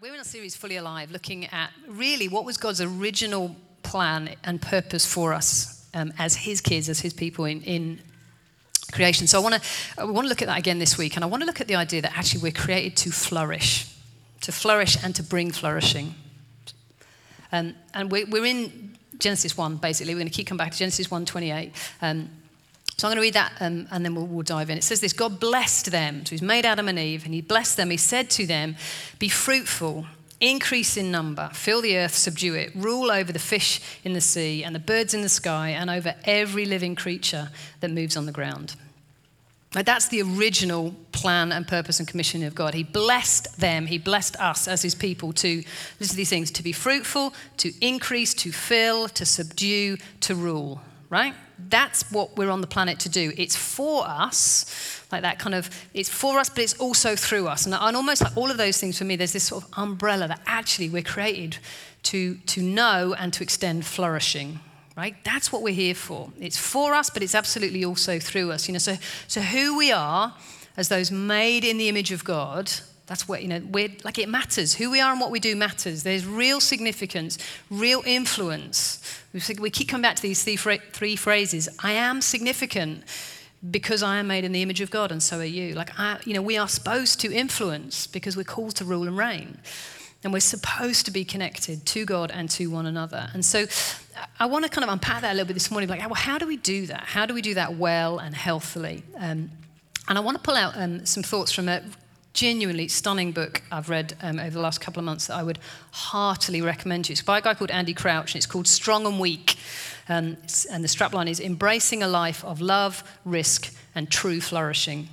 we're in a series Fully Alive looking at really what was God's original plan and purpose for us um, as His kids, as His people in, in creation. So I want to I want to look at that again this week, and I want to look at the idea that actually we're created to flourish, to flourish and to bring flourishing. Um, and we're, we're in Genesis 1, basically. We're going to keep coming back to Genesis 1 28. Um, so I'm going to read that um, and then we'll, we'll, dive in. It says this God blessed them. So he's made Adam and Eve and he blessed them. He said to them, Be fruitful, increase in number, fill the earth, subdue it, rule over the fish in the sea and the birds in the sky and over every living creature that moves on the ground. that's the original plan and purpose and commission of God. He blessed them, He blessed us as His people to, listen to these things, to be fruitful, to increase, to fill, to subdue, to rule, right? That's what we're on the planet to do. It's for us, like that kind of, it's for us, but it's also through us. And, and almost like all of those things for me, there's this sort of umbrella that actually we're created to, to know and to extend flourishing. Right? That's what we're here for. It's for us, but it's absolutely also through us. You know, so, so who we are as those made in the image of God, that's what, you know, we're, like it matters. Who we are and what we do matters. There's real significance, real influence. We keep coming back to these three phrases. I am significant because I am made in the image of God, and so are you. Like, I, you know, we are supposed to influence because we're called to rule and reign. And we're supposed to be connected to God and to one another. And so I want to kind of unpack that a little bit this morning. Like, well, how do we do that? How do we do that well and healthily? Um, and I want to pull out um, some thoughts from a genuinely stunning book I've read um, over the last couple of months that I would heartily recommend to you. It's by a guy called Andy Crouch, and it's called Strong and Weak. Um, and the strapline is Embracing a Life of Love, Risk, and True Flourishing.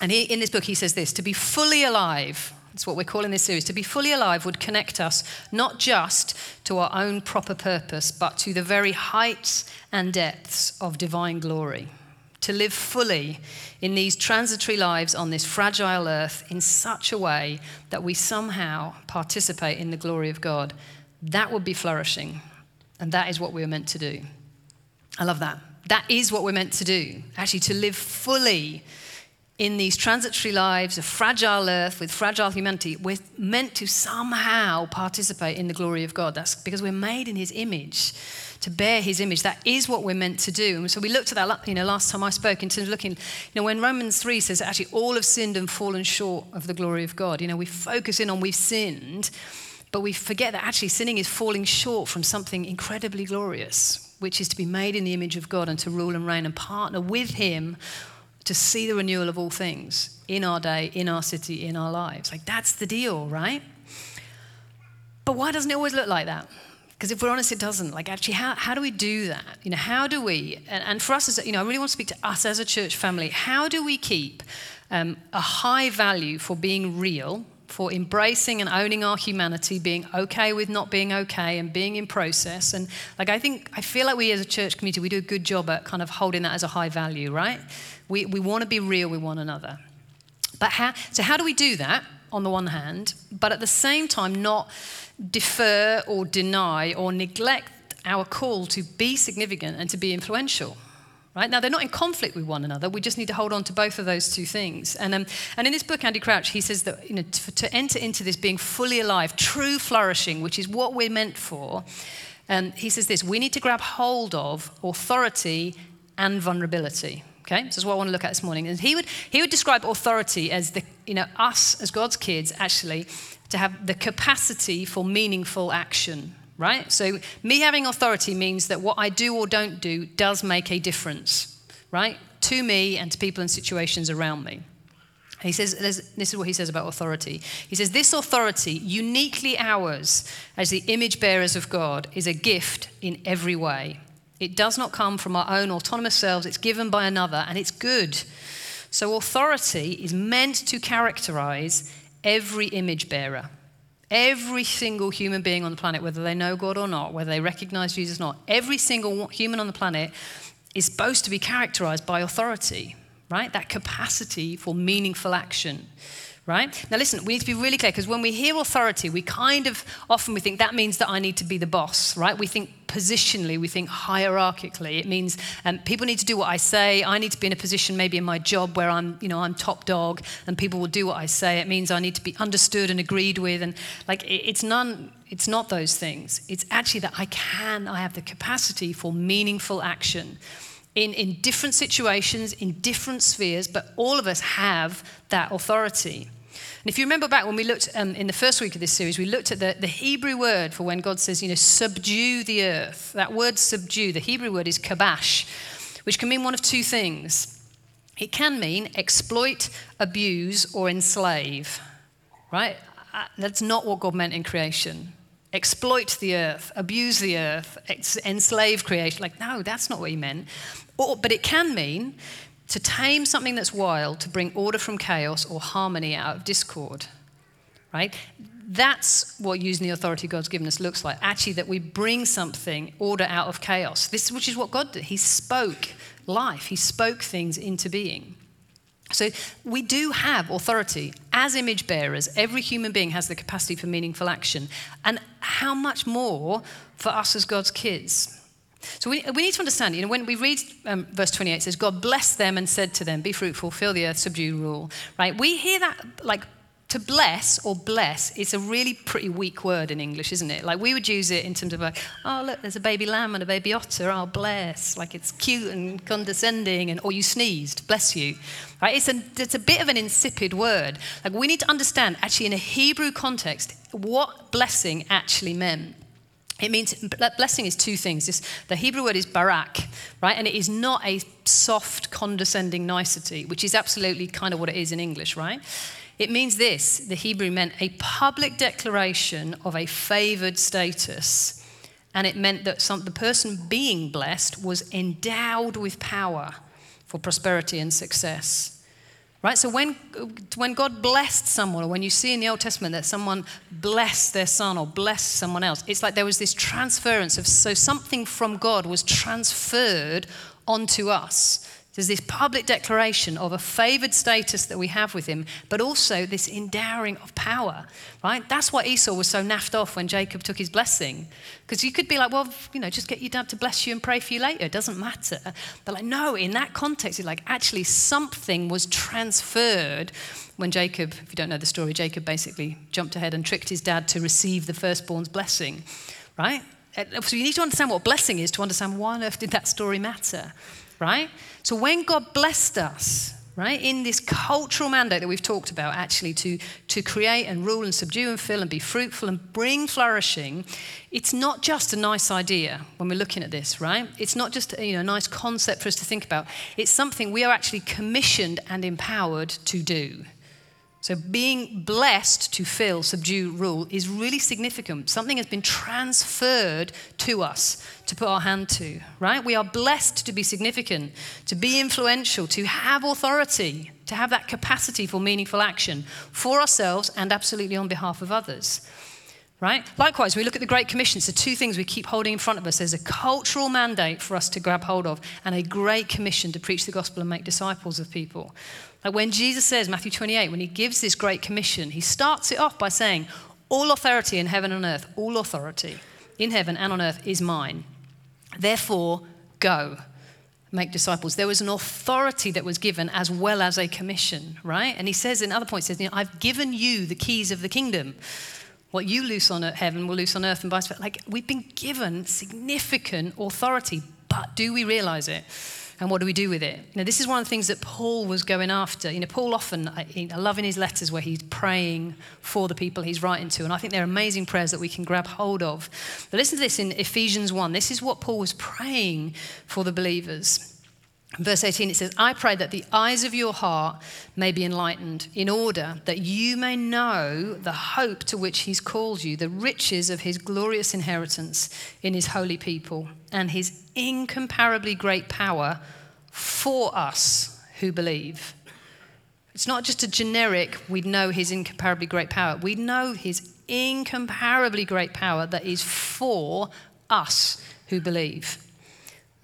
And he, in this book, he says this To be fully alive, that's what we're calling this series, to be fully alive would connect us not just to our own proper purpose, but to the very heights and depths of divine glory to live fully in these transitory lives on this fragile earth in such a way that we somehow participate in the glory of God, that would be flourishing. And that is what we are meant to do. I love that. That is what we're meant to do, actually, to live fully in these transitory lives, of fragile earth with fragile humanity. We're meant to somehow participate in the glory of God. That's because we're made in His image to bear his image. That is what we're meant to do. And so we looked at that, you know, last time I spoke in terms of looking, you know, when Romans 3 says actually all have sinned and fallen short of the glory of God, you know, we focus in on we've sinned, but we forget that actually sinning is falling short from something incredibly glorious, which is to be made in the image of God and to rule and reign and partner with him to see the renewal of all things in our day, in our city, in our lives. Like that's the deal, right? But why doesn't it always look like that? Because if we're honest, it doesn't. Like, actually, how, how do we do that? You know, how do we, and, and for us, as, you know, I really want to speak to us as a church family. How do we keep um, a high value for being real, for embracing and owning our humanity, being okay with not being okay, and being in process? And, like, I think, I feel like we as a church community, we do a good job at kind of holding that as a high value, right? We, we want to be real with one another. But how, so, how do we do that on the one hand, but at the same time, not defer or deny or neglect our call to be significant and to be influential. Right? Now, they're not in conflict with one another. We just need to hold on to both of those two things. And, um, and in this book, Andy Crouch, he says that you know, to, to, enter into this being fully alive, true flourishing, which is what we're meant for, um, he says this we need to grab hold of authority and vulnerability. Okay, so is what I want to look at this morning. And he would, he would describe authority as the, you know, us as God's kids actually to have the capacity for meaningful action, right? So, me having authority means that what I do or don't do does make a difference, right? To me and to people and situations around me. He says, this is what he says about authority. He says, This authority, uniquely ours as the image bearers of God, is a gift in every way. It does not come from our own autonomous selves, it's given by another, and it's good. So, authority is meant to characterize every image bearer, every single human being on the planet, whether they know God or not, whether they recognize Jesus or not, every single human on the planet is supposed to be characterized by authority, right? That capacity for meaningful action right? Now listen, we need to be really clear because when we hear authority, we kind of often we think that means that I need to be the boss, right? We think positionally, we think hierarchically. It means um, people need to do what I say. I need to be in a position, maybe in my job, where I'm, you know, I'm top dog, and people will do what I say. It means I need to be understood and agreed with, and like it's none. It's not those things. It's actually that I can. I have the capacity for meaningful action. In, in different situations, in different spheres, but all of us have that authority. And if you remember back when we looked um, in the first week of this series, we looked at the, the Hebrew word for when God says, you know, subdue the earth. That word subdue, the Hebrew word is kabash, which can mean one of two things. It can mean exploit, abuse, or enslave, right? Uh, that's not what God meant in creation. Exploit the earth, abuse the earth, enslave creation. Like, no, that's not what he meant. Or, but it can mean to tame something that's wild, to bring order from chaos or harmony out of discord. Right? That's what using the authority God's given us looks like. Actually, that we bring something, order out of chaos. This, which is what God did. He spoke life, He spoke things into being. So we do have authority. As image bearers, every human being has the capacity for meaningful action. And how much more for us as God's kids? So we, we need to understand, you know, when we read um, verse 28, it says, God blessed them and said to them, Be fruitful, fill the earth, subdue, rule. Right? We hear that like to bless or bless it's a really pretty weak word in English, isn't it? Like we would use it in terms of like, oh look, there's a baby lamb and a baby otter. Oh bless, like it's cute and condescending, and or you sneezed, bless you. Right? It's a it's a bit of an insipid word. Like we need to understand actually in a Hebrew context what blessing actually meant. It means blessing is two things. The Hebrew word is barak, right? And it is not a soft, condescending nicety, which is absolutely kind of what it is in English, right? It means this the Hebrew meant a public declaration of a favored status. And it meant that some, the person being blessed was endowed with power for prosperity and success. Right? So when, when God blessed someone, or when you see in the Old Testament that someone blessed their son or blessed someone else, it's like there was this transference of so something from God was transferred onto us. There's this public declaration of a favored status that we have with him, but also this endowing of power, right? That's why Esau was so naffed off when Jacob took his blessing. Because you could be like, well, you know, just get your dad to bless you and pray for you later. It doesn't matter. But like, no, in that context, it's like actually something was transferred when Jacob, if you don't know the story, Jacob basically jumped ahead and tricked his dad to receive the firstborn's blessing, right? Uh, so you need to understand what blessing is to understand why on earth did that story matter right? So when God blessed us, right, in this cultural mandate that we've talked about, actually to, to create and rule and subdue and fill and be fruitful and bring flourishing, it's not just a nice idea when we're looking at this, right? It's not just you know, a nice concept for us to think about. It's something we are actually commissioned and empowered to do. So, being blessed to fill, subdue, rule is really significant. Something has been transferred to us to put our hand to, right? We are blessed to be significant, to be influential, to have authority, to have that capacity for meaningful action for ourselves and absolutely on behalf of others. Right? Likewise, we look at the Great Commission. So, two things we keep holding in front of us there's a cultural mandate for us to grab hold of, and a great commission to preach the gospel and make disciples of people. Like when Jesus says, Matthew 28, when he gives this great commission, he starts it off by saying, All authority in heaven and earth, all authority in heaven and on earth is mine. Therefore, go, make disciples. There was an authority that was given as well as a commission, right? And he says in other points, he says, you know, I've given you the keys of the kingdom. What you loose on heaven will loose on earth and vice versa. Like we've been given significant authority, but do we realize it? And what do we do with it? Now, this is one of the things that Paul was going after. You know, Paul often, uh, I, I love in his letters where he's praying for the people he's writing to, and I think they're amazing prayers that we can grab hold of. But listen to this in Ephesians 1. This is what Paul was praying for the believers. Verse 18, it says, I pray that the eyes of your heart may be enlightened, in order that you may know the hope to which he's called you, the riches of his glorious inheritance in his holy people, and his incomparably great power for us who believe. It's not just a generic, we know his incomparably great power. We know his incomparably great power that is for us who believe.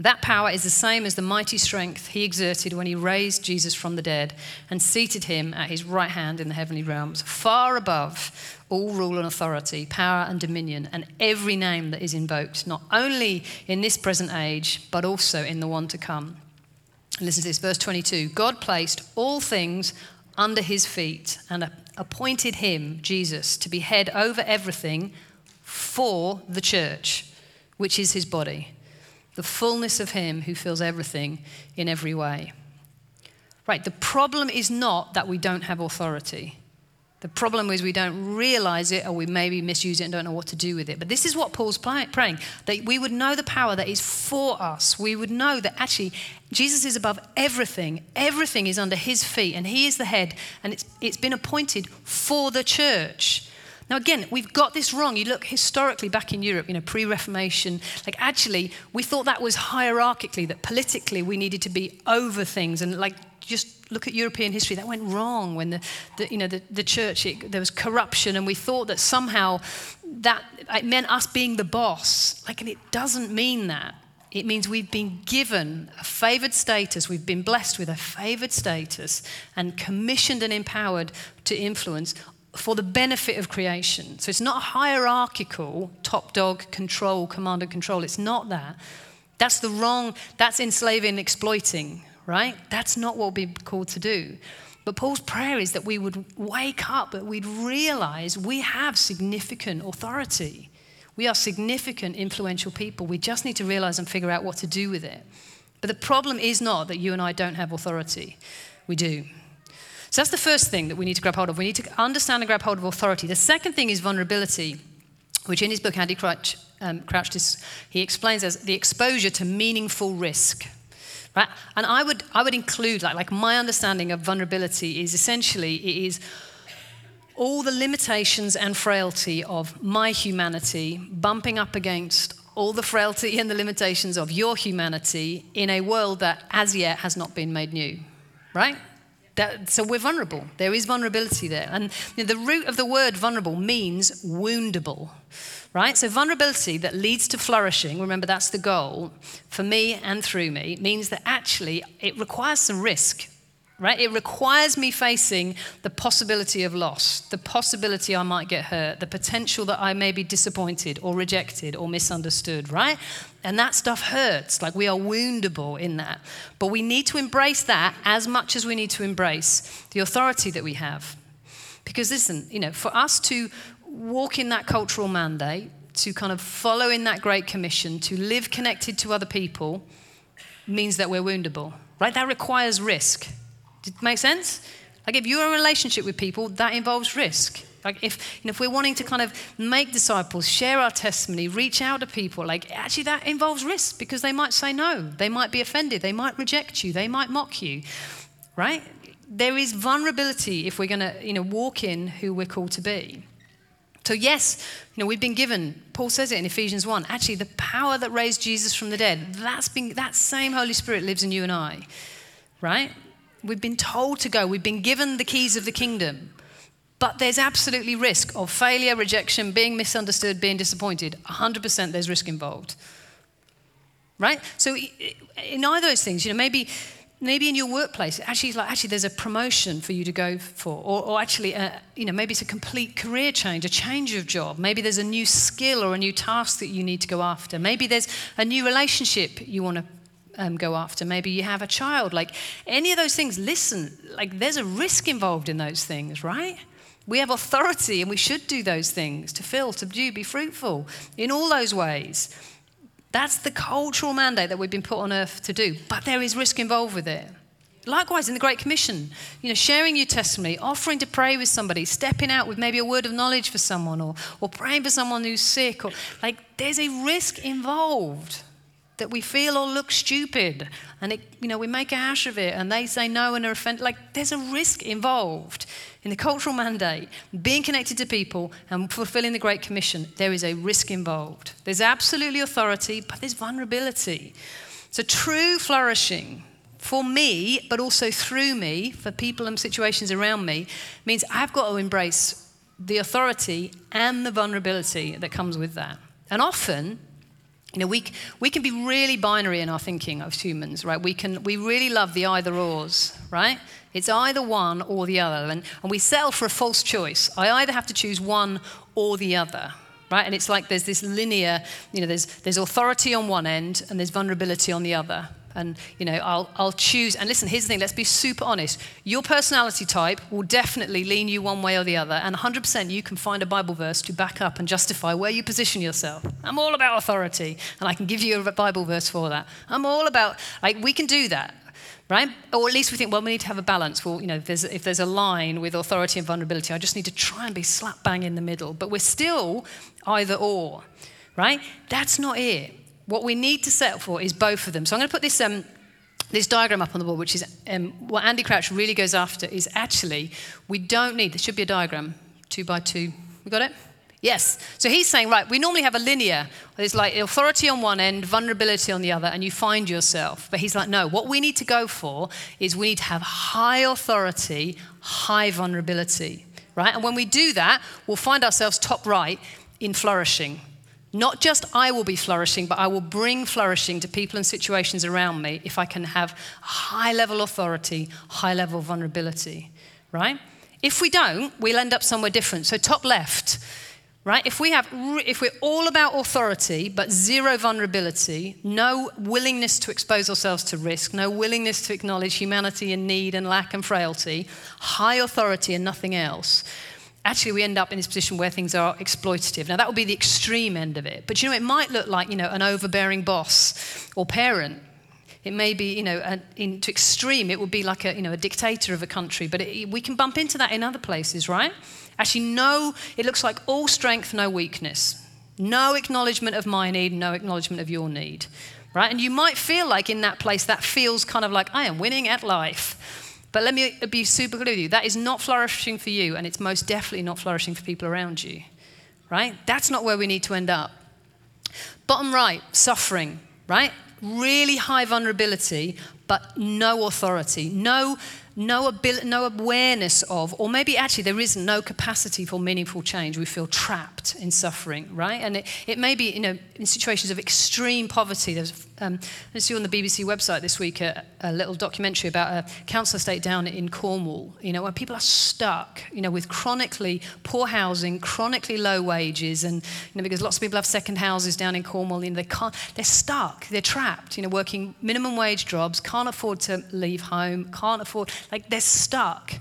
That power is the same as the mighty strength he exerted when he raised Jesus from the dead and seated him at his right hand in the heavenly realms, far above all rule and authority, power and dominion, and every name that is invoked, not only in this present age, but also in the one to come. listen to this, verse 22 God placed all things under his feet and appointed him, Jesus, to be head over everything for the church, which is his body the fullness of Him who fills everything in every way. Right, the problem is not that we don't have authority. The problem is we don't realize it or we maybe misuse it and don't know what to do with it. But this is what Paul's praying that we would know the power that is for us. We would know that actually Jesus is above everything, everything is under his feet, and he is the head, and it's, it's been appointed for the church. Now, again, we've got this wrong. You look historically back in Europe, you know, pre Reformation, like actually, we thought that was hierarchically, that politically we needed to be over things. And like, just look at European history, that went wrong when the, the you know, the, the church, it, there was corruption, and we thought that somehow that it meant us being the boss. Like, and it doesn't mean that. It means we've been given a favored status, we've been blessed with a favored status, and commissioned and empowered to influence for the benefit of creation. So it's not hierarchical, top dog, control, command and control. It's not that. That's the wrong, that's enslaving and exploiting, right? That's not what we're called to do. But Paul's prayer is that we would wake up, that we'd realize we have significant authority. We are significant, influential people. We just need to realize and figure out what to do with it. But the problem is not that you and I don't have authority. We do. So that's the first thing that we need to grab hold of. We need to understand and grab hold of authority. The second thing is vulnerability, which in his book, Andy Crouch, um, Crouch he explains as the exposure to meaningful risk. Right? And I would, I would include, like, like my understanding of vulnerability is essentially it is all the limitations and frailty of my humanity bumping up against all the frailty and the limitations of your humanity in a world that as yet has not been made new. Right? That, so we're vulnerable. There is vulnerability there. And you know, the root of the word vulnerable means woundable, right? So vulnerability that leads to flourishing, remember that's the goal for me and through me, means that actually it requires some risk right? It requires me facing the possibility of loss, the possibility I might get hurt, the potential that I may be disappointed or rejected or misunderstood, right? And that stuff hurts. Like we are woundable in that. But we need to embrace that as much as we need to embrace the authority that we have. Because listen, you know, for us to walk in that cultural mandate, to kind of follow in that great commission, to live connected to other people, means that we're woundable, right? That requires risk. Did it make sense? Like if you're in a relationship with people, that involves risk. Like if, you know, if we're wanting to kind of make disciples, share our testimony, reach out to people, like actually that involves risk because they might say no, they might be offended, they might reject you, they might mock you, right? There is vulnerability if we're going to, you know, walk in who we're called to be. So yes, you know, we've been given, Paul says it in Ephesians 1, actually the power that raised Jesus from the dead, that's been, that same Holy Spirit lives in you and I, right? We've been told to go, we've been given the keys of the kingdom. But there's absolutely risk of failure, rejection, being misunderstood, being disappointed. 100% there's risk involved. Right? So, in either of those things, you know, maybe maybe in your workplace, actually, like actually, there's a promotion for you to go for, or, or actually, uh, you know, maybe it's a complete career change, a change of job. Maybe there's a new skill or a new task that you need to go after. Maybe there's a new relationship you want to um, go after. Maybe you have a child. Like any of those things, listen, like there's a risk involved in those things, right? We have authority and we should do those things to fill, to do, be fruitful in all those ways. That's the cultural mandate that we've been put on earth to do, but there is risk involved with it. Likewise, in the Great Commission, you know, sharing your testimony, offering to pray with somebody, stepping out with maybe a word of knowledge for someone, or, or praying for someone who's sick, or like there's a risk involved that we feel or look stupid and it, you know, we make a hash of it and they say no and are offended. Like there's a risk involved in the cultural mandate, being connected to people and fulfilling the Great Commission. There is a risk involved. There's absolutely authority, but there's vulnerability. So true flourishing for me, but also through me, for people and situations around me, means I've got to embrace the authority and the vulnerability that comes with that. And often, You know, we, we can be really binary in our thinking of humans, right? We, can, we really love the either ors, right? It's either one or the other. And, and we settle for a false choice. I either have to choose one or the other, right? And it's like there's this linear, you know, there's, there's authority on one end and there's vulnerability on the other. And, you know, I'll, I'll choose. And listen, here's the thing let's be super honest. Your personality type will definitely lean you one way or the other. And 100% you can find a Bible verse to back up and justify where you position yourself. I'm all about authority. And I can give you a Bible verse for that. I'm all about, like, we can do that right? Or at least we think, well, we need to have a balance. Well, you know, if there's, if there's a line with authority and vulnerability, I just need to try and be slap bang in the middle. But we're still either or, right? That's not it. What we need to settle for is both of them. So I'm going to put this, um, this diagram up on the board, which is um, what Andy Crouch really goes after is actually, we don't need, there should be a diagram, two by two. We got it? Yes. So he's saying, right, we normally have a linear. There's like authority on one end, vulnerability on the other, and you find yourself. But he's like, no, what we need to go for is we need to have high authority, high vulnerability, right? And when we do that, we'll find ourselves top right in flourishing. Not just I will be flourishing, but I will bring flourishing to people and situations around me if I can have high level authority, high level vulnerability, right? If we don't, we'll end up somewhere different. So, top left, right? If, we have, if we're all about authority, but zero vulnerability, no willingness to expose ourselves to risk, no willingness to acknowledge humanity and need and lack and frailty, high authority and nothing else actually we end up in this position where things are exploitative. Now, that would be the extreme end of it. But you know, it might look like, you know, an overbearing boss or parent. It may be, you know, a, in, to extreme, it would be like a, you know, a dictator of a country. But it, we can bump into that in other places, right? Actually, no, it looks like all strength, no weakness. No acknowledgement of my need, no acknowledgement of your need, right? And you might feel like in that place, that feels kind of like, I am winning at life. But let me be super clear with you that is not flourishing for you, and it's most definitely not flourishing for people around you. Right? That's not where we need to end up. Bottom right, suffering, right? Really high vulnerability, but no authority, no no, ability, no awareness of, or maybe actually there is no capacity for meaningful change. We feel trapped in suffering, right? And it, it may be, you know, in situations of extreme poverty. There's, um, I see on the BBC website this week a, a, little documentary about a council estate down in Cornwall, you know, where people are stuck, you know, with chronically poor housing, chronically low wages, and, you know, because lots of people have second houses down in Cornwall, they can't, they're stuck, they're trapped, you know, working minimum wage jobs, can't afford to leave home, can't afford, like they're stuck.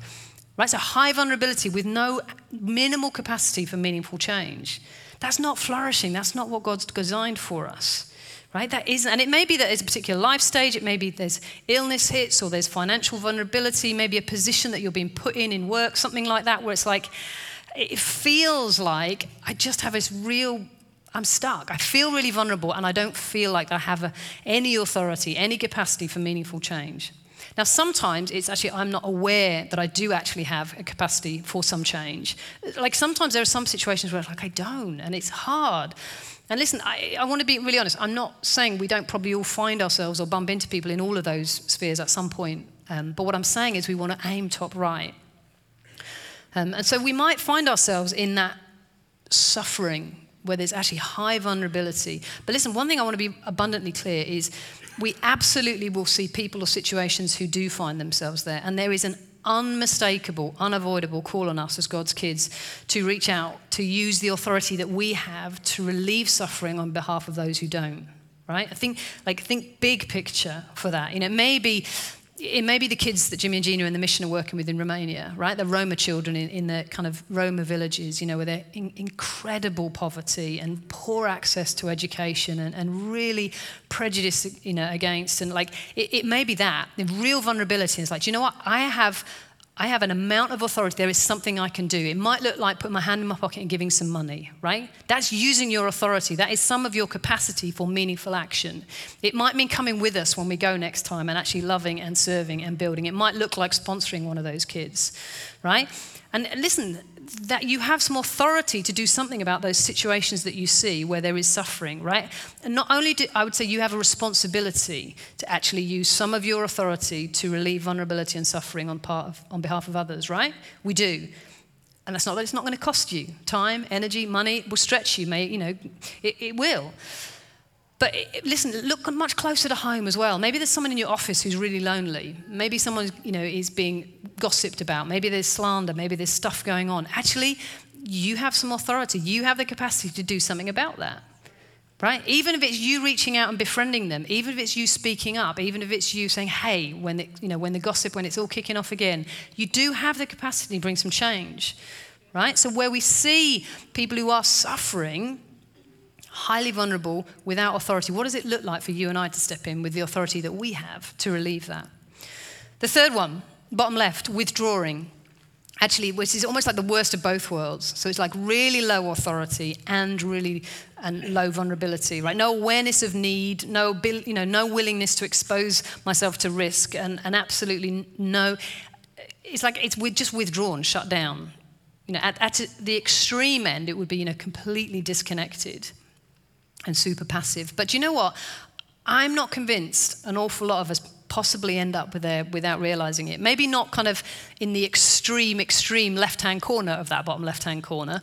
Right? So high vulnerability with no minimal capacity for meaningful change. That's not flourishing. That's not what God's designed for us. Right? That isn't, and it may be that there's a particular life stage, it may be there's illness hits or there's financial vulnerability, maybe a position that you're being put in in work, something like that, where it's like, it feels like I just have this real I'm stuck. I feel really vulnerable and I don't feel like I have a, any authority, any capacity for meaningful change. Now, sometimes it's actually, I'm not aware that I do actually have a capacity for some change. Like sometimes there are some situations where, like, I don't, and it's hard. And listen, I, I want to be really honest. I'm not saying we don't probably all find ourselves or bump into people in all of those spheres at some point. Um, but what I'm saying is we want to aim top right. Um, and so we might find ourselves in that suffering where there's actually high vulnerability. But listen, one thing I want to be abundantly clear is we absolutely will see people or situations who do find themselves there. And there is an unmistakable, unavoidable call on us as God's kids to reach out, to use the authority that we have to relieve suffering on behalf of those who don't. Right? I think, like, think big picture for that. You know, maybe it may be the kids that Jimmy and Gina and the mission are working with in Romania, right? The Roma children in, in the kind of Roma villages, you know, where they're in incredible poverty and poor access to education and, and really prejudice, you know, against. And like, it, it may be that, the real vulnerability is like, you know what? I have I have an amount of authority. There is something I can do. It might look like putting my hand in my pocket and giving some money, right? That's using your authority. That is some of your capacity for meaningful action. It might mean coming with us when we go next time and actually loving and serving and building. It might look like sponsoring one of those kids, right? And listen, that you have some authority to do something about those situations that you see where there is suffering, right? And not only do I would say you have a responsibility to actually use some of your authority to relieve vulnerability and suffering on, part of, on behalf of others, right? We do. And that's not that it's not going to cost you time, energy, money, it will stretch you, may, you know, it, it will. But eh, eh, listen, look much closer to home as well. Maybe there's someone in your office who's really lonely. Maybe someone you know is being gossiped about. Maybe there's slander. Maybe there's stuff going on. Actually, you have some authority. You have the capacity to do something about that. Right? Even if it's you reaching out and befriending them, even if it's you speaking up, even if it's you saying, "Hey," when it, you know when the gossip, when it's all kicking off again, you do have the capacity to bring some change. Right? So where we see people who are suffering, highly vulnerable, without authority, what does it look like for you and I to step in with the authority that we have to relieve that? The third one, bottom left, withdrawing. Actually, which is almost like the worst of both worlds. So it's like really low authority and really and low vulnerability, right? No awareness of need, no, you know, no willingness to expose myself to risk, and, and absolutely no. It's like it's just withdrawn, shut down. You know, at, at the extreme end, it would be you know completely disconnected and super passive. But you know what? I'm not convinced an awful lot of us possibly end up with there without realizing it. Maybe not kind of in the extreme, extreme left hand corner of that bottom left hand corner,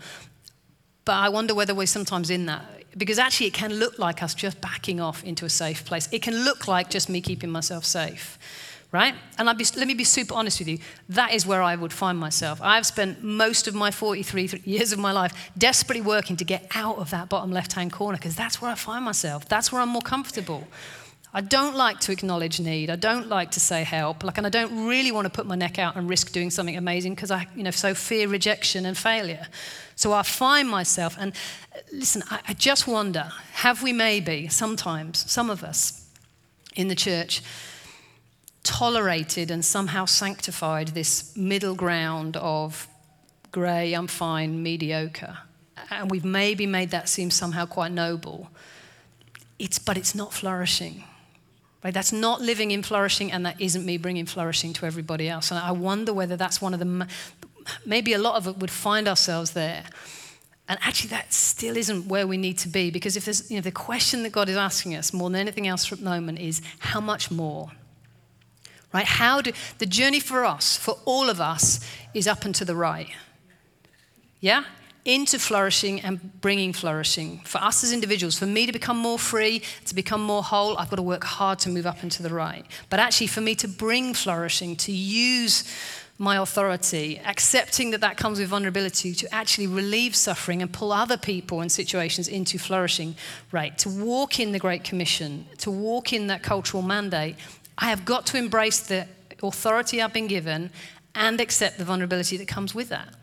but I wonder whether we're sometimes in that. Because actually, it can look like us just backing off into a safe place. It can look like just me keeping myself safe right? And be, let me be super honest with you. That is where I would find myself. I've spent most of my 43 years of my life desperately working to get out of that bottom left hand corner because that's where I find myself. That's where I'm more comfortable. I don't like to acknowledge need. I don't like to say help. Like, and I don't really want to put my neck out and risk doing something amazing because I, you know, so fear rejection and failure. So I find myself, and uh, listen, I, I just wonder have we maybe sometimes, some of us in the church, tolerated and somehow sanctified this middle ground of grey, I'm fine, mediocre. And we've maybe made that seem somehow quite noble. It's, but it's not flourishing. Right? That's not living in flourishing, and that isn't me bringing flourishing to everybody else. And I wonder whether that's one of the, maybe a lot of it would find ourselves there. And actually, that still isn't where we need to be because if there's, you know, the question that God is asking us more than anything else at the moment is how much more? Right? How do the journey for us, for all of us, is up and to the right. Yeah? Into flourishing and bringing flourishing. For us as individuals, for me to become more free, to become more whole, I've got to work hard to move up and to the right. But actually, for me to bring flourishing, to use my authority, accepting that that comes with vulnerability, to actually relieve suffering and pull other people and situations into flourishing, right? To walk in the Great Commission, to walk in that cultural mandate, I have got to embrace the authority I've been given and accept the vulnerability that comes with that.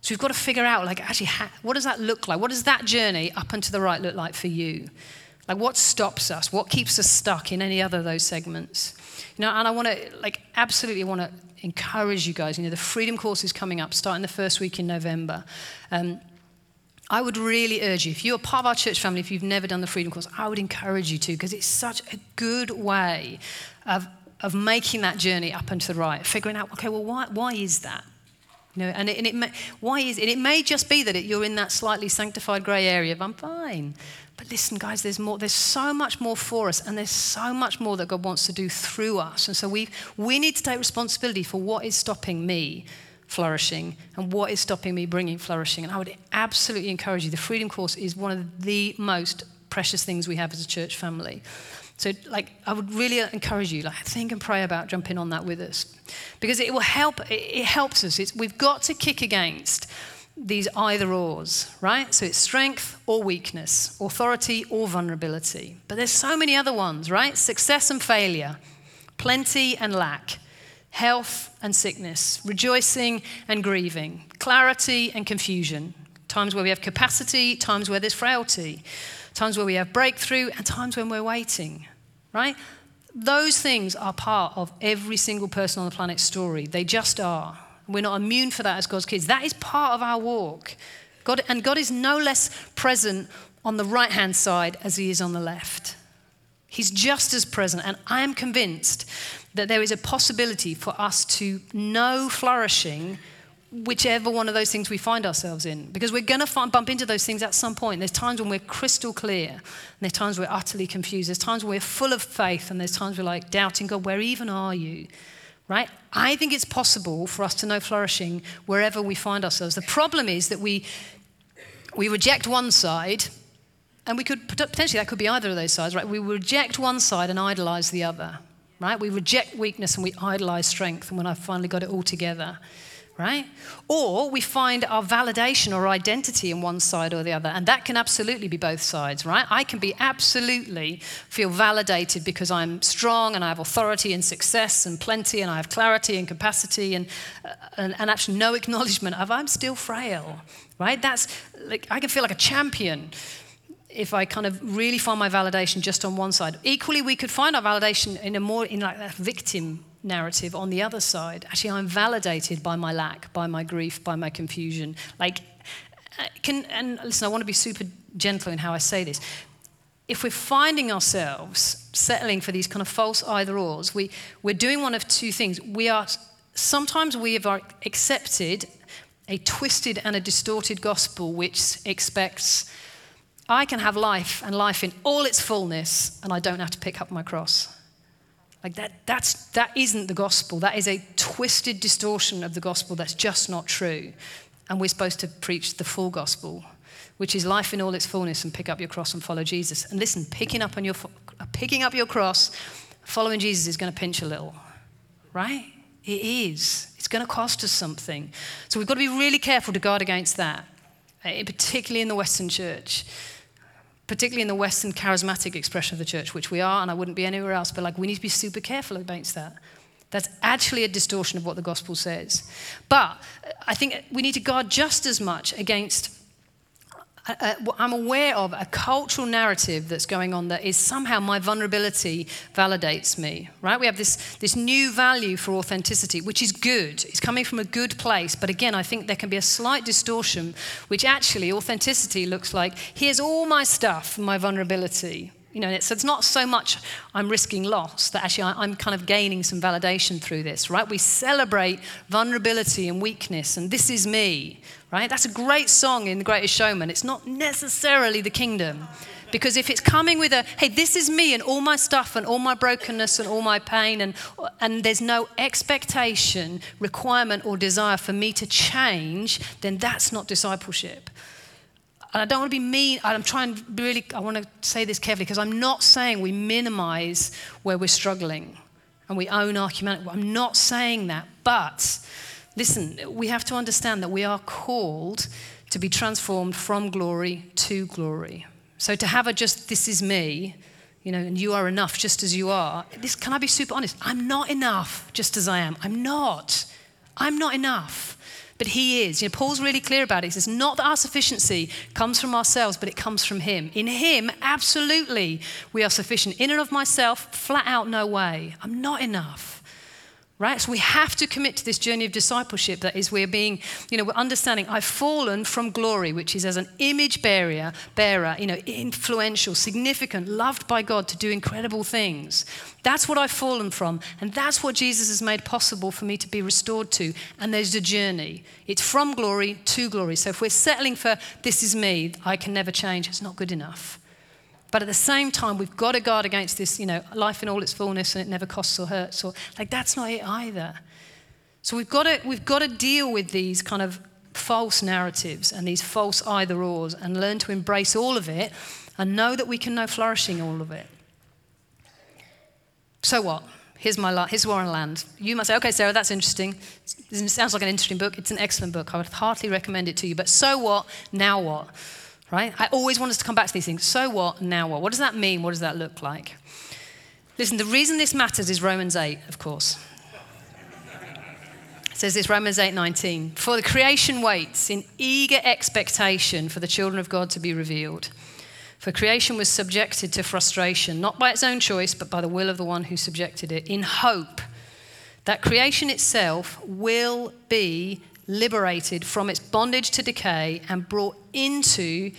So we've got to figure out, like, actually, what does that look like? What does that journey up and to the right look like for you? Like, what stops us? What keeps us stuck in any other of those segments? You know, and I want to, like, absolutely want to encourage you guys. You know, the Freedom Course is coming up, starting the first week in November. Um, I would really urge you, if you're part of our church family, if you've never done the Freedom Course, I would encourage you to, because it's such a good way of, of making that journey up and to the right, figuring out, okay, well, why, why is that? You know, and it, and it may, why is it? It may just be that it, you're in that slightly sanctified grey area of I'm fine. But listen, guys, there's more. There's so much more for us, and there's so much more that God wants to do through us. And so we we need to take responsibility for what is stopping me flourishing and what is stopping me bringing flourishing. And I would absolutely encourage you. The Freedom Course is one of the most precious things we have as a church family. So, like, I would really encourage you, like, think and pray about jumping on that with us, because it will help. It helps us. It's, we've got to kick against these either ors, right? So it's strength or weakness, authority or vulnerability. But there's so many other ones, right? Success and failure, plenty and lack, health and sickness, rejoicing and grieving, clarity and confusion, times where we have capacity, times where there's frailty, times where we have breakthrough, and times when we're waiting, right? Those things are part of every single person on the planet's story. They just are. We're not immune for that as God's kids. That is part of our walk. God, and God is no less present on the right hand side as he is on the left. He's just as present. And I am convinced that there is a possibility for us to know flourishing whichever one of those things we find ourselves in. Because we're going to bump into those things at some point. There's times when we're crystal clear, and there's times we're utterly confused. There's times we're full of faith, and there's times we're like doubting God, where even are you? Right? I think it's possible for us to know flourishing wherever we find ourselves. The problem is that we, we reject one side and we could potentially that could be either of those sides, right? We reject one side and idolize the other, right? We reject weakness and we idolize strength. And when I finally got it all together, right? Or we find our validation or identity in one side or the other. And that can absolutely be both sides, right? I can be absolutely feel validated because I'm strong and I have authority and success and plenty and I have clarity and capacity and, uh, and, and actually no acknowledgement of I'm still frail, right? That's like, I can feel like a champion if I kind of really find my validation just on one side. Equally, we could find our validation in a more, in like that victim narrative on the other side. Actually, I'm validated by my lack, by my grief, by my confusion. Like, uh, can, and listen, I want to be super gentle in how I say this. If we're finding ourselves settling for these kind of false either ors, we, we're doing one of two things. We are, sometimes we have accepted a twisted and a distorted gospel which expects I can have life and life in all its fullness, and I don't have to pick up my cross. Like that, that's, that isn't the gospel. That is a twisted distortion of the gospel that's just not true. And we're supposed to preach the full gospel, which is life in all its fullness and pick up your cross and follow Jesus. And listen, picking up, on your, picking up your cross, following Jesus is going to pinch a little, right? It is. It's going to cost us something. So we've got to be really careful to guard against that, eh, particularly in the Western church particularly in the Western charismatic expression of the church, which we are, and I wouldn't be anywhere else, but like we need to be super careful against that. That's actually a distortion of what the gospel says. But I think we need to guard just as much against I'm aware of a cultural narrative that's going on that is somehow my vulnerability validates me, right? We have this, this new value for authenticity, which is good. It's coming from a good place. But again, I think there can be a slight distortion, which actually authenticity looks like here's all my stuff, my vulnerability. You know, so it's not so much I'm risking loss that actually I'm kind of gaining some validation through this, right? We celebrate vulnerability and weakness, and this is me, right? That's a great song in The Greatest Showman. It's not necessarily the kingdom. Because if it's coming with a, hey, this is me and all my stuff and all my brokenness and all my pain, and, and there's no expectation, requirement, or desire for me to change, then that's not discipleship. And I don't want to be mean. I'm trying really, I want to say this carefully because I'm not saying we minimize where we're struggling and we own our humanity. I'm not saying that. But Listen, we have to understand that we are called to be transformed from glory to glory. So to have a just, this is me, you know, and you are enough just as you are, this, can I be super honest? I'm not enough just as I am. I'm not. I'm not enough. But he is. You know, Paul's really clear about it. He says, not that our sufficiency comes from ourselves, but it comes from him. In him, absolutely, we are sufficient. In and of myself, flat out, no way. I'm not enough right? So we have to commit to this journey of discipleship that is we're being, you know, we're understanding I've fallen from glory, which is as an image bearer, bearer, you know, influential, significant, loved by God to do incredible things. That's what I've fallen from, and that's what Jesus has made possible for me to be restored to. And there's a journey. It's from glory to glory. So if we're settling for this is me, I can never change, it's not good enough. But at the same time, we've got to guard against this, you know, life in all its fullness and it never costs or hurts. Or like that's not it either. So we've got to we've got to deal with these kind of false narratives and these false either ors and learn to embrace all of it and know that we can know flourishing all of it. So what? Here's my la- here's I land. You might say, okay, Sarah, that's interesting. It sounds like an interesting book. It's an excellent book. I would heartily recommend it to you. But so what? Now what? Right? I always want us to come back to these things. So what? Now what? What does that mean? What does that look like? Listen, the reason this matters is Romans 8, of course. It says this Romans 8:19. For the creation waits in eager expectation for the children of God to be revealed. For creation was subjected to frustration, not by its own choice, but by the will of the one who subjected it, in hope that creation itself will be liberated from its bondage to decay and brought into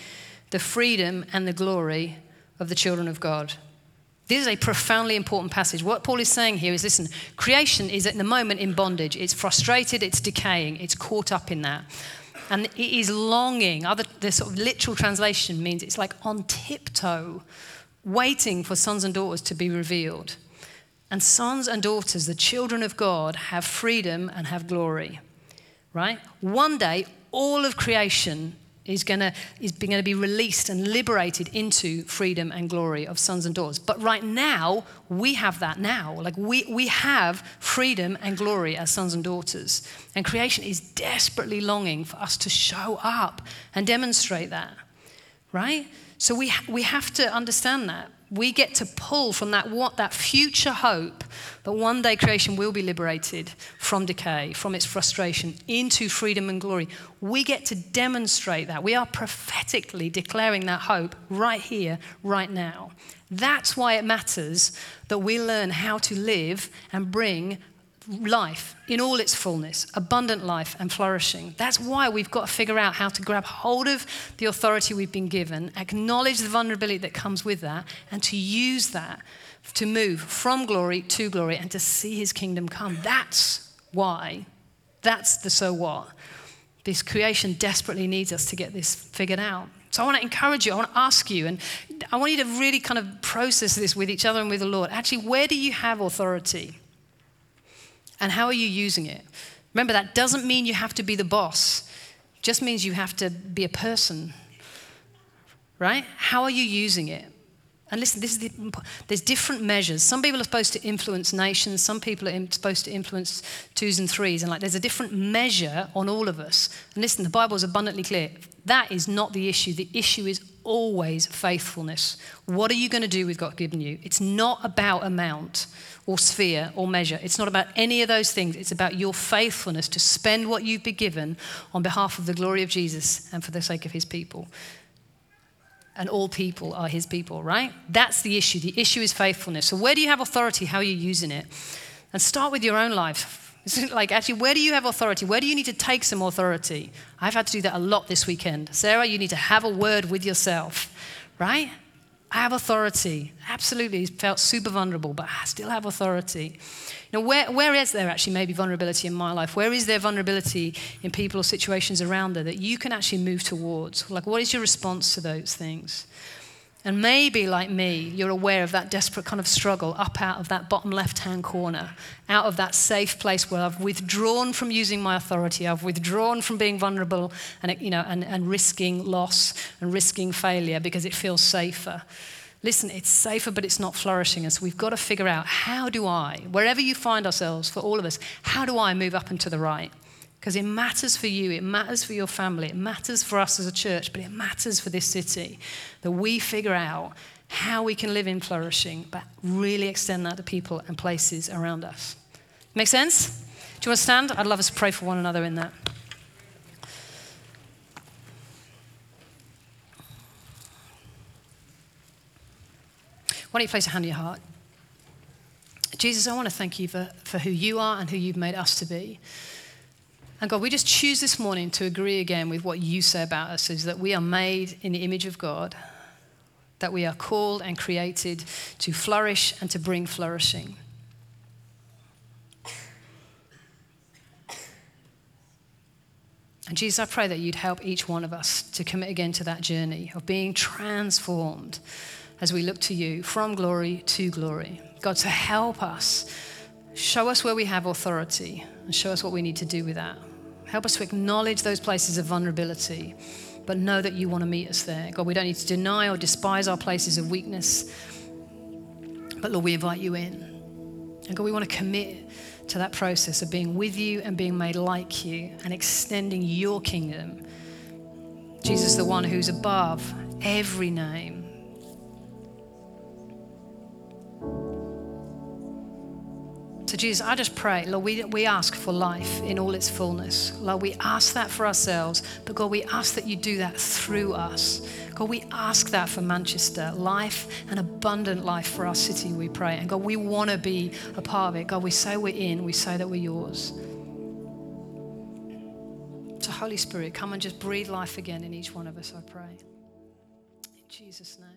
the freedom and the glory of the children of God. This is a profoundly important passage. What Paul is saying here is listen, creation is at the moment in bondage. It's frustrated, it's decaying, it's caught up in that. And it is longing. Other, the sort of literal translation means it's like on tiptoe, waiting for sons and daughters to be revealed. And sons and daughters, the children of God, have freedom and have glory right? One day, all of creation is going to is going to be released and liberated into freedom and glory of sons and daughters. But right now, we have that now. Like we we have freedom and glory as sons and daughters. And creation is desperately longing for us to show up and demonstrate that. Right? So we we have to understand that we get to pull from that what that future hope that one day creation will be liberated from decay from its frustration into freedom and glory. We get to demonstrate that. We are prophetically declaring that hope right here right now. That's why it matters that we learn how to live and bring life in all its fullness, abundant life and flourishing. That's why we've got to figure out how to grab hold of the authority we've been given, acknowledge the vulnerability that comes with that, and to use that to move from glory to glory and to see his kingdom come. That's why. That's the so what. This creation desperately needs us to get this figured out. So I want to encourage you, I want to ask you, and I want you to really kind of process this with each other and with the Lord. Actually, where do you have authority? And how are you using it? Remember, that doesn't mean you have to be the boss, it just means you have to be a person. Right? How are you using it? And listen, the, there's different measures. Some people are supposed to influence nations. Some people are supposed to influence twos and threes. And like, there's a different measure on all of us. And listen, the Bible is abundantly clear. That is not the issue. The issue is always faithfulness. What are you going to do with God given you? It's not about amount or sphere or measure. It's not about any of those things. It's about your faithfulness to spend what you've been given on behalf of the glory of Jesus and for the sake of his people. And all people are his people, right? That's the issue. The issue is faithfulness. So, where do you have authority? How are you using it? And start with your own life. like, actually, where do you have authority? Where do you need to take some authority? I've had to do that a lot this weekend. Sarah, you need to have a word with yourself, right? I have authority. Absolutely, felt super vulnerable, but I still have authority. Now, where, where is there actually maybe vulnerability in my life? Where is there vulnerability in people or situations around there that you can actually move towards? Like, what is your response to those things? And maybe, like me, you're aware of that desperate kind of struggle up out of that bottom left hand corner, out of that safe place where I've withdrawn from using my authority, I've withdrawn from being vulnerable and, you know, and, and risking loss and risking failure because it feels safer. Listen, it's safer, but it's not flourishing. And so we've got to figure out how do I, wherever you find ourselves, for all of us, how do I move up and to the right? Because it matters for you, it matters for your family, it matters for us as a church, but it matters for this city that we figure out how we can live in flourishing, but really extend that to people and places around us. Make sense? Do you want to stand? I'd love us to pray for one another in that. Why don't you place a hand on your heart? Jesus, I want to thank you for, for who you are and who you've made us to be. And God, we just choose this morning to agree again with what you say about us is that we are made in the image of God, that we are called and created to flourish and to bring flourishing. And Jesus, I pray that you'd help each one of us to commit again to that journey of being transformed as we look to you from glory to glory. God, to help us, show us where we have authority and show us what we need to do with that. Help us to acknowledge those places of vulnerability, but know that you want to meet us there. God, we don't need to deny or despise our places of weakness, but Lord, we invite you in. And God, we want to commit to that process of being with you and being made like you and extending your kingdom. Jesus, the one who's above every name, So, Jesus, I just pray, Lord, we, we ask for life in all its fullness. Lord, we ask that for ourselves, but God, we ask that you do that through us. God, we ask that for Manchester, life, an abundant life for our city, we pray. And God, we want to be a part of it. God, we say we're in, we say that we're yours. So, Holy Spirit, come and just breathe life again in each one of us, I pray. In Jesus' name.